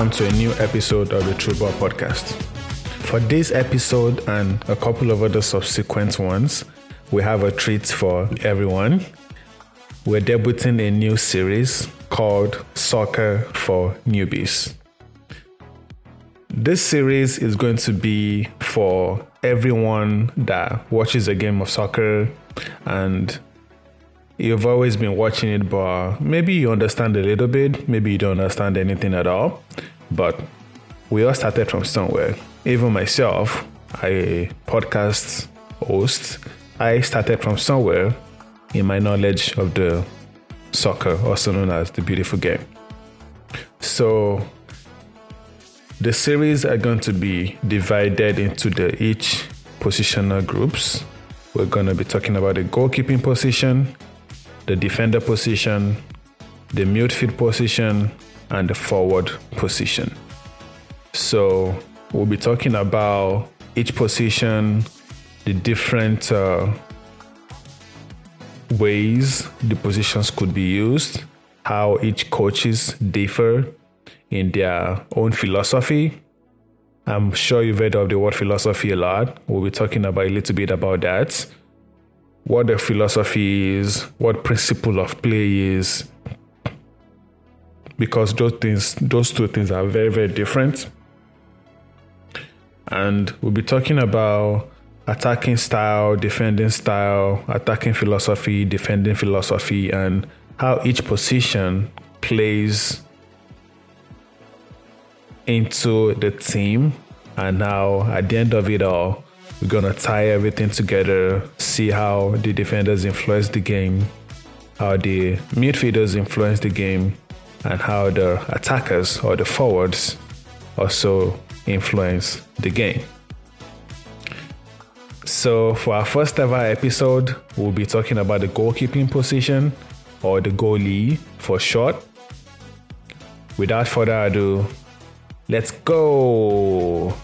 Welcome to a new episode of the True Ball Podcast. For this episode and a couple of other subsequent ones, we have a treat for everyone. We're debuting a new series called Soccer for Newbies. This series is going to be for everyone that watches a game of soccer and you've always been watching it, but maybe you understand a little bit, maybe you don't understand anything at all. But we all started from somewhere. Even myself, I podcast host, I started from somewhere in my knowledge of the soccer, also known as the beautiful game. So the series are going to be divided into the each positional groups. We're going to be talking about the goalkeeping position, the defender position, the midfield position, and the forward position. So we'll be talking about each position, the different uh, ways the positions could be used, how each coaches differ in their own philosophy. I'm sure you've heard of the word philosophy a lot. We'll be talking about a little bit about that what the philosophy is, what principle of play is, because those things, those two things are very, very different. And we'll be talking about attacking style, defending style, attacking philosophy, defending philosophy, and how each position plays into the team, and how at the end of it all, we're gonna tie everything together, see how the defenders influence the game, how the midfielders influence the game, and how the attackers or the forwards also influence the game. So, for our first ever episode, we'll be talking about the goalkeeping position or the goalie for short. Without further ado, let's go!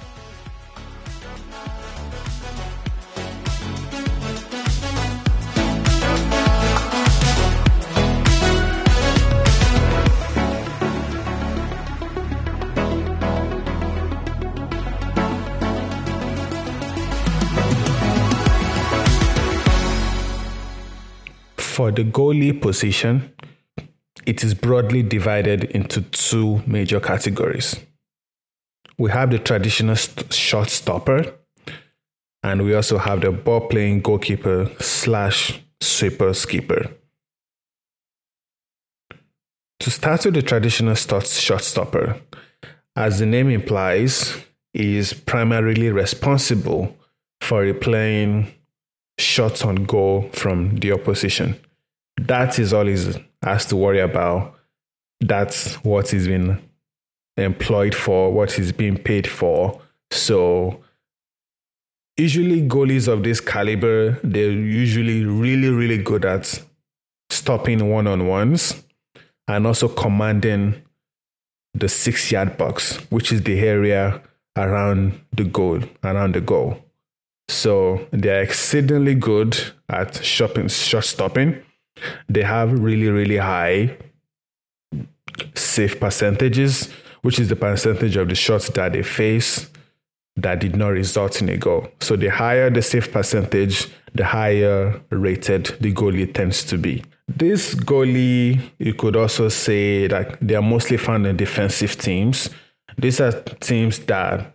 For the goalie position, it is broadly divided into two major categories. We have the traditional st- shot stopper, and we also have the ball playing goalkeeper slash sweeper keeper. To start with the traditional st- shot stopper, as the name implies, is primarily responsible for replaying shots on goal from the opposition. That is all he has to worry about. That's what he's been employed for, what he's being paid for. So usually goalies of this caliber, they're usually really, really good at stopping one-on-ones and also commanding the six yard box, which is the area around the goal, around the goal. So they're exceedingly good at shopping, shot stopping. They have really, really high save percentages, which is the percentage of the shots that they face that did not result in a goal. So the higher the save percentage, the higher rated the goalie tends to be. This goalie, you could also say that they are mostly found in defensive teams. These are teams that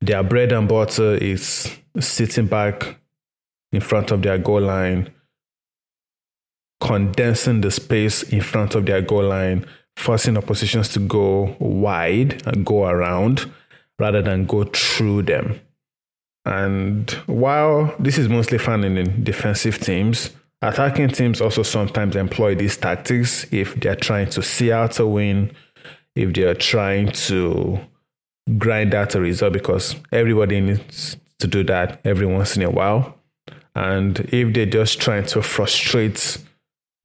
their bread and butter is sitting back in front of their goal line, condensing the space in front of their goal line, forcing oppositions to go wide and go around rather than go through them. And while this is mostly found in defensive teams, attacking teams also sometimes employ these tactics if they're trying to see out a win, if they're trying to grind out a result, because everybody needs to do that every once in a while. And if they're just trying to frustrate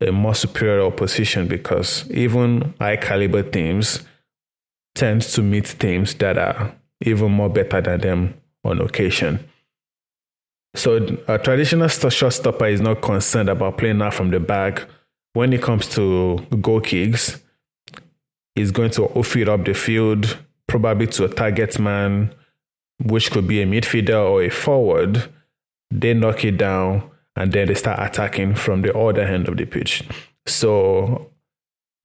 a more superior opposition, because even high caliber teams tend to meet teams that are even more better than them on occasion. So a traditional shot stopper is not concerned about playing out from the back. When it comes to goal kicks, he's going to off it up the field, probably to a target man, which could be a midfielder or a forward. They knock it down and then they start attacking from the other end of the pitch. So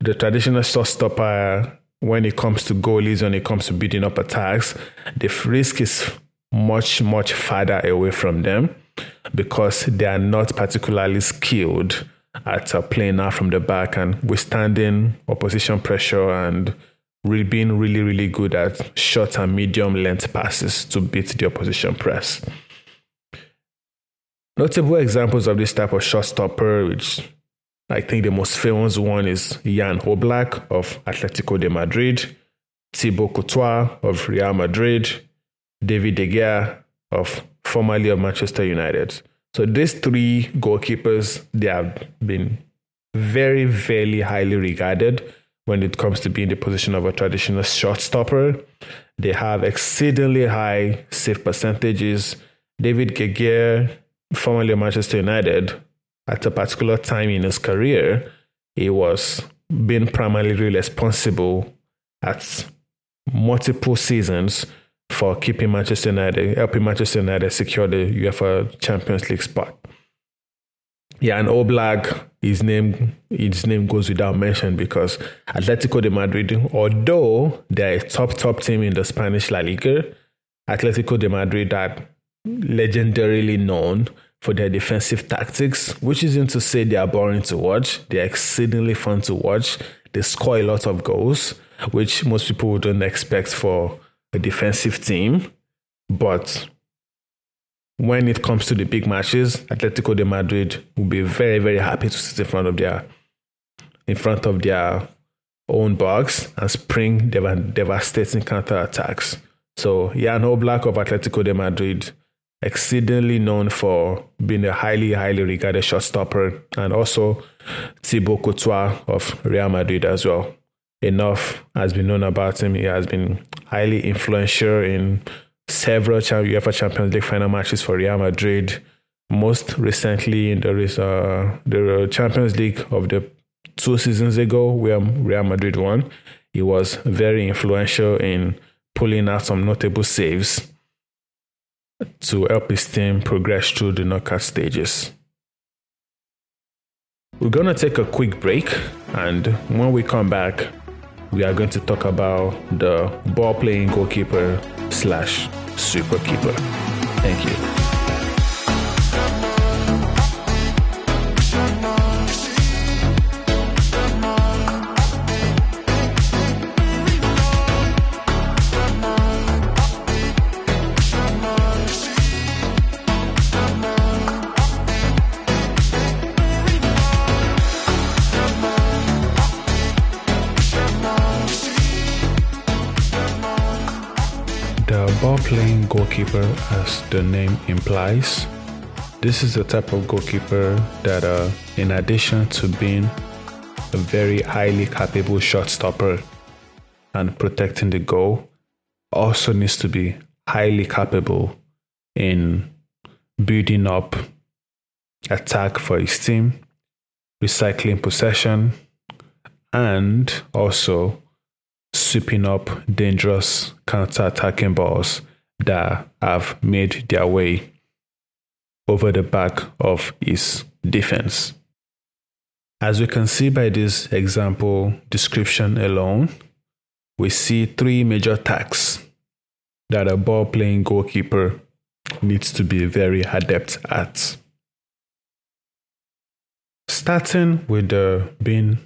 the traditional shot stopper, when it comes to goalies, when it comes to beating up attacks, the risk is much, much farther away from them because they are not particularly skilled at uh, playing out from the back and withstanding opposition pressure and really being really, really good at short and medium length passes to beat the opposition press. Notable examples of this type of shot stopper, which I think the most famous one is Jan Oblak of Atletico de Madrid, Thibaut Courtois of Real Madrid, David De Gea of formerly of Manchester United. So these three goalkeepers, they have been very, very highly regarded when it comes to being the position of a traditional shot stopper. They have exceedingly high save percentages. David Gea, formerly Manchester United, at a particular time in his career, he was being primarily responsible at multiple seasons for keeping Manchester United, helping Manchester United secure the UEFA Champions League spot. Yeah, and Oblak, his name, his name goes without mention because Atletico de Madrid, although they're a top top team in the Spanish La Liga, Atletico de Madrid are legendarily known for their defensive tactics, which isn't to say they are boring to watch. They're exceedingly fun to watch. They score a lot of goals, which most people wouldn't expect for a defensive team, but when it comes to the big matches, Atletico de Madrid will be very, very happy to sit in front of their in front of their own box and spring dev- devastating counter attacks. So Jan Oblak of Atletico de Madrid, exceedingly known for being a highly, highly regarded shot stopper, and also Thibaut Courtois of Real Madrid as well enough has been known about him. He has been highly influential in several UEFA Champions League final matches for Real Madrid. Most recently in the, uh, the Champions League of the two seasons ago, where Real Madrid won, he was very influential in pulling out some notable saves to help his team progress through the knockout stages. We're going to take a quick break, and when we come back, we are going to talk about the ball playing goalkeeper slash sweeper keeper. Thank you. Goalkeeper, as the name implies, this is the type of goalkeeper that, uh, in addition to being a very highly capable shot stopper and protecting the goal, also needs to be highly capable in building up attack for his team, recycling possession, and also sweeping up dangerous counter-attacking balls that have made their way over the back of his defense. As we can see by this example description alone, we see three major tasks that a ball playing goalkeeper needs to be very adept at. Starting with the being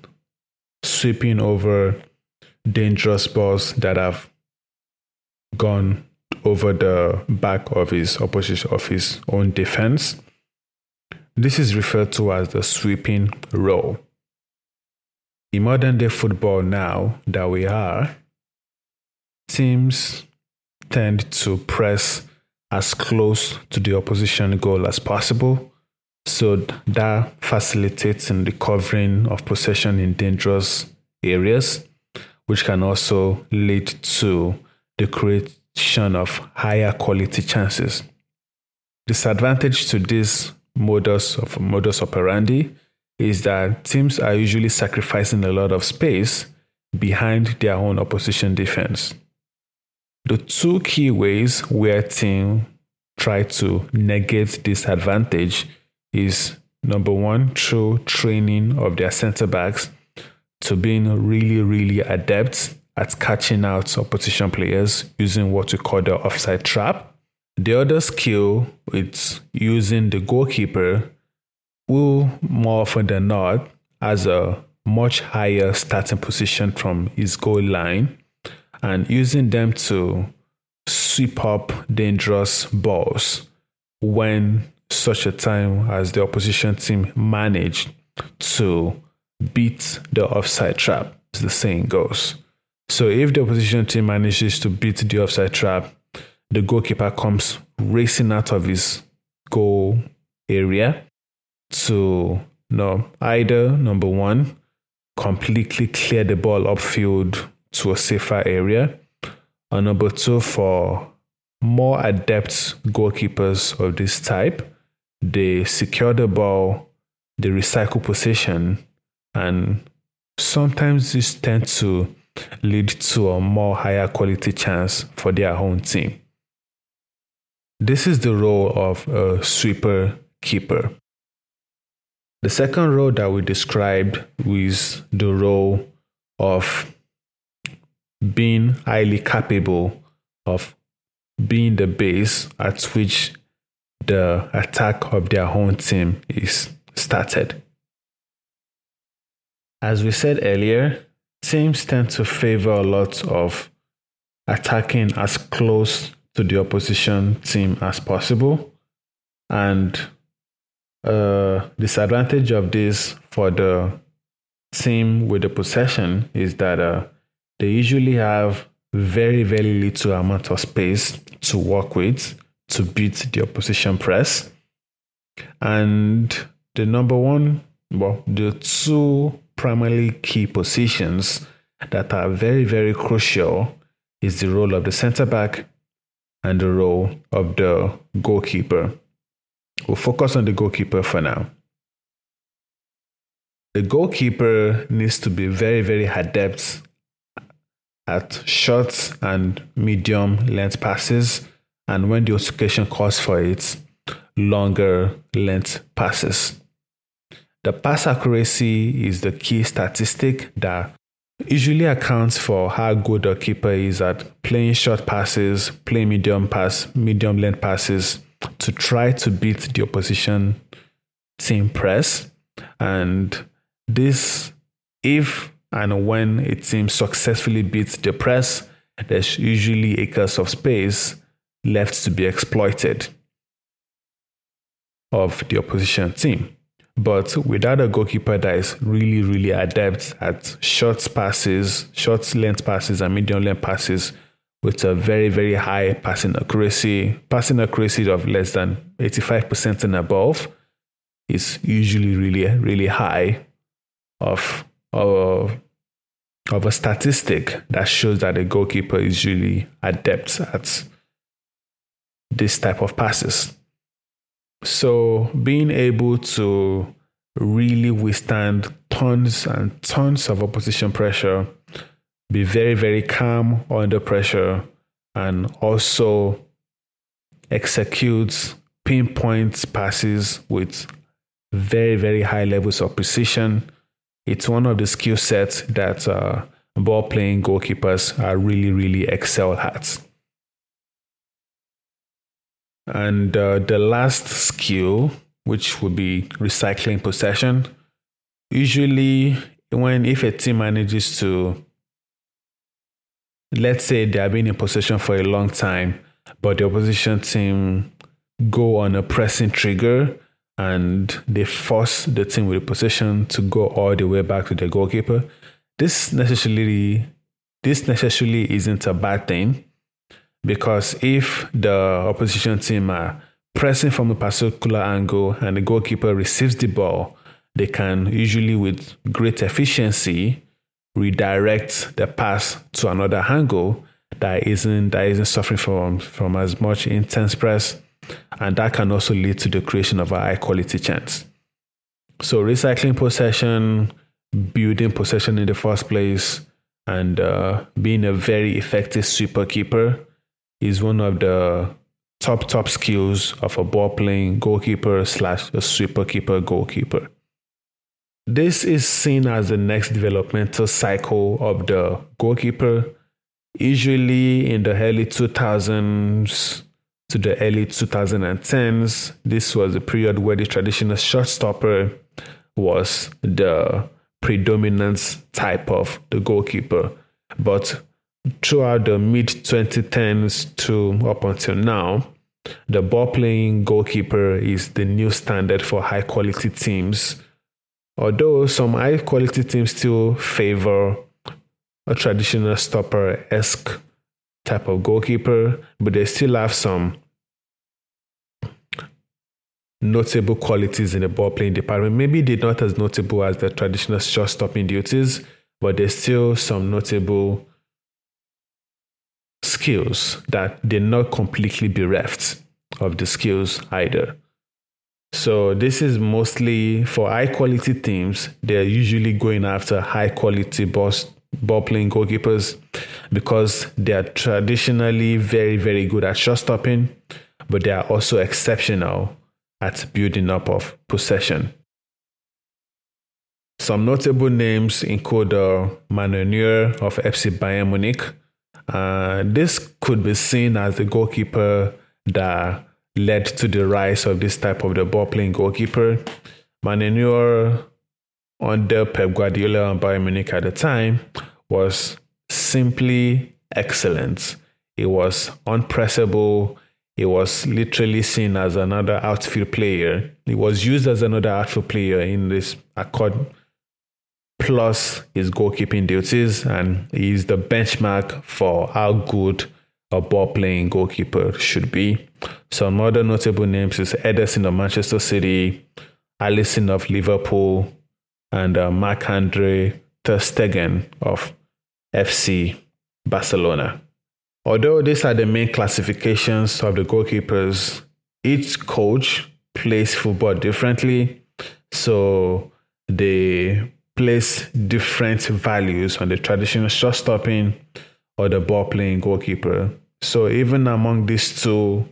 sweeping over dangerous balls that have gone over the back of his opposition of his own defense. This is referred to as the sweeping role. In modern day football now that we are, teams tend to press as close to the opposition goal as possible. So that facilitates in the covering of possession in dangerous areas which can also lead to the of higher quality chances. Disadvantage to this modus of modus operandi is that teams are usually sacrificing a lot of space behind their own opposition defense. The two key ways where team try to negate this advantage is number one through training of their center backs to being really, really adept at catching out opposition players using what we call the offside trap. The other skill is using the goalkeeper, who more often than not has a much higher starting position from his goal line, and using them to sweep up dangerous balls when such a time as the opposition team managed to beat the offside trap, as the saying goes. So if the opposition team manages to beat the offside trap, the goalkeeper comes racing out of his goal area to no either number one completely clear the ball upfield to a safer area or number two for more adept goalkeepers of this type they secure the ball they recycle position and sometimes this tends to lead to a more higher quality chance for their own team this is the role of a sweeper keeper. The second role that we described was the role of being highly capable of being the base at which the attack of their own team is started. As we said earlier, teams tend to favor a lot of attacking as close to the opposition team as possible. And uh, disadvantage of this for the team with the possession is that uh, they usually have very, very little amount of space to work with to beat the opposition press. And the number one, well, the two primarily key positions that are very, very crucial is the role of the center back and the role of the goalkeeper. We'll focus on the goalkeeper for now. The goalkeeper needs to be very, very adept at short and medium length passes, and when the occasion calls for it, longer length passes. The pass accuracy is the key statistic that usually accounts for how good a keeper is at playing short passes, playing medium pass, medium length passes to try to beat the opposition team press. And this, if and when a team successfully beats the press, there's usually acres of space left to be exploited of the opposition team. But without a goalkeeper that is really, really adept at short passes, short length passes, and medium length passes with a very, very high passing accuracy, passing accuracy of less than 85% and above is usually really, really high of, of, of a statistic that shows that a goalkeeper is really adept at this type of passes. So being able to really withstand tons and tons of opposition pressure, be very, very calm under pressure, and also execute pinpoint passes with very, very high levels of precision. It's one of the skill sets that uh, ball playing goalkeepers are really, really excel at. And uh, the last skill, which would be recycling possession, usually when if a team manages to, let's say they have been in possession for a long time, but the opposition team go on a pressing trigger and they force the team with the possession to go all the way back to the goalkeeper. This necessarily this necessarily isn't a bad thing because if the opposition team are pressing from a particular angle and the goalkeeper receives the ball, they can usually, with great efficiency, redirect the pass to another angle that isn't that isn't suffering from from as much intense press, and that can also lead to the creation of a high quality chance. So recycling possession, building possession in the first place, and uh, being a very effective sweeper keeper is one of the top top skills of a ball playing goalkeeper slash a sweeper keeper goalkeeper. This is seen as the next developmental cycle of the goalkeeper. Usually in the early 2000s to the early 2010s, this was a period where the traditional shot stopper was the predominant type of the goalkeeper. But throughout the mid 2010s to up until now, the ball playing goalkeeper is the new standard for high quality teams. Although some high quality teams still favor a traditional stopper esque type of goalkeeper, but they still have some notable qualities in the ball playing department. Maybe they're not as notable as the traditional shot stopping duties, but there's still some notable skills that they're not completely bereft of the skills either. So this is mostly for high quality teams. They're usually going after high quality boss ball playing goalkeepers because they are traditionally very, very good at shot stopping, but they are also exceptional at building up of possession. Some notable names include uh, Manuel of FC Bayern Munich. Uh, this could be seen as the goalkeeper that led to the rise of this type of the ball playing goalkeeper. Manuel Neuer under Pep Guardiola and Bayern Munich at the time was simply excellent. It was unpressable. It was literally seen as another outfield player. It was used as another outfield player in this accord, plus his goalkeeping duties, and he's the benchmark for how good a ball playing goalkeeper should be. Some other notable names is Ederson of Manchester City, Alisson of Liverpool, and uh, Marc Andre Ter of FC Barcelona. Although these are the main classifications of the goalkeepers, each coach plays football differently. So they place different values on the traditional shot stopping or the ball playing goalkeeper. So even among these two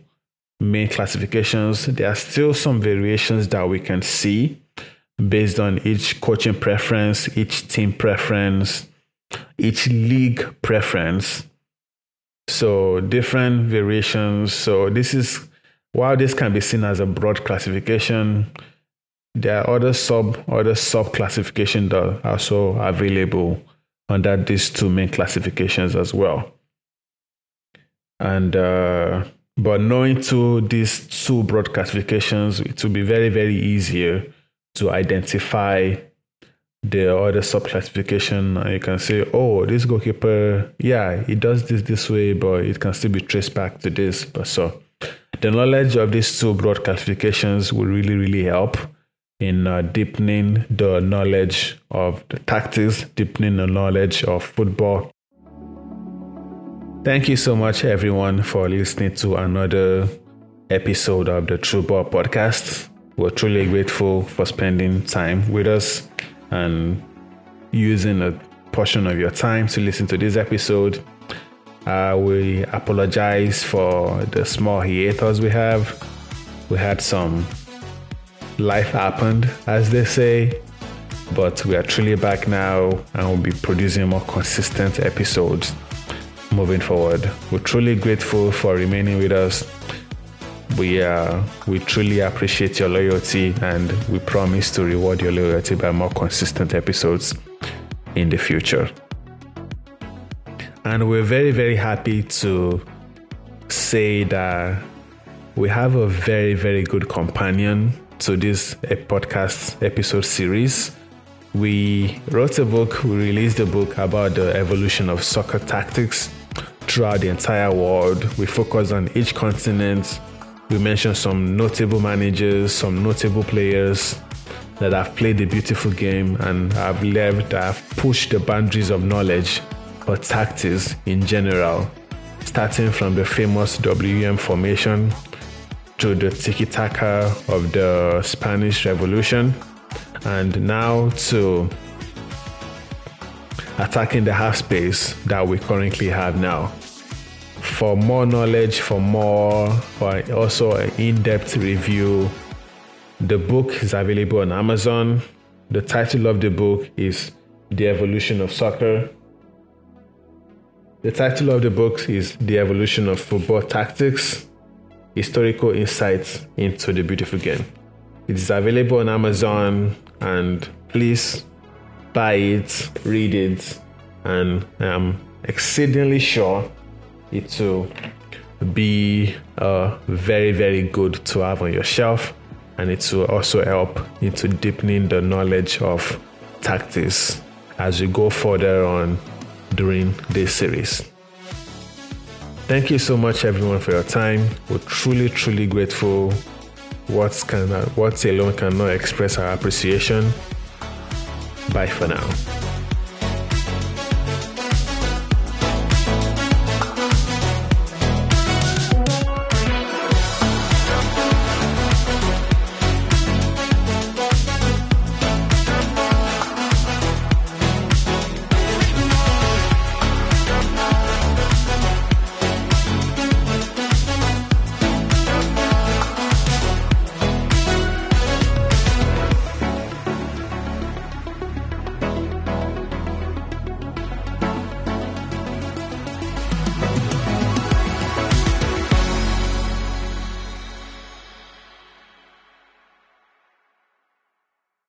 main classifications, there are still some variations that we can see based on each coaching preference, each team preference, each league preference. So different variations. So this is while this can be seen as a broad classification, there are other sub other sub classifications that are also available under these two main classifications as well. And uh, but knowing to these two broad classifications, it will be very very easier to identify the other sub classification and you can say oh this goalkeeper yeah he does this this way but it can still be traced back to this. But so the knowledge of these two broad classifications will really really help in uh, deepening the knowledge of the tactics deepening the knowledge of football thank you so much everyone for listening to another episode of the true ball podcast we're truly grateful for spending time with us and using a portion of your time to listen to this episode. Uh, we apologize for the small hiatus we have. We had some life happened, as they say, but we are truly back now and we'll be producing more consistent episodes moving forward. We're truly grateful for remaining with us we uh, we truly appreciate your loyalty and we promise to reward your loyalty by more consistent episodes in the future. And we're very, very happy to say that we have a very, very good companion to this podcast episode series. We wrote a book, we released a book about the evolution of soccer tactics throughout the entire world. We focus on each continent we mentioned some notable managers, some notable players that have played the beautiful game and have that have pushed the boundaries of knowledge or tactics in general, starting from the famous WM formation to the tiki taka of the Spanish Revolution, and now to attacking the half space that we currently have now. For more knowledge, for more, for also an in depth review, the book is available on Amazon. The title of the book is The Evolution of Soccer. The title of the book is The Evolution of Football Tactics Historical Insights into the Beautiful Game. It is available on Amazon and please buy it, read it, and I'm exceedingly sure it will be uh, very, very good to have on your shelf and it will also help into deepening the knowledge of tactics as we go further on during this series. Thank you so much, everyone, for your time. We're truly, truly grateful. What can what alone cannot express our appreciation. Bye for now.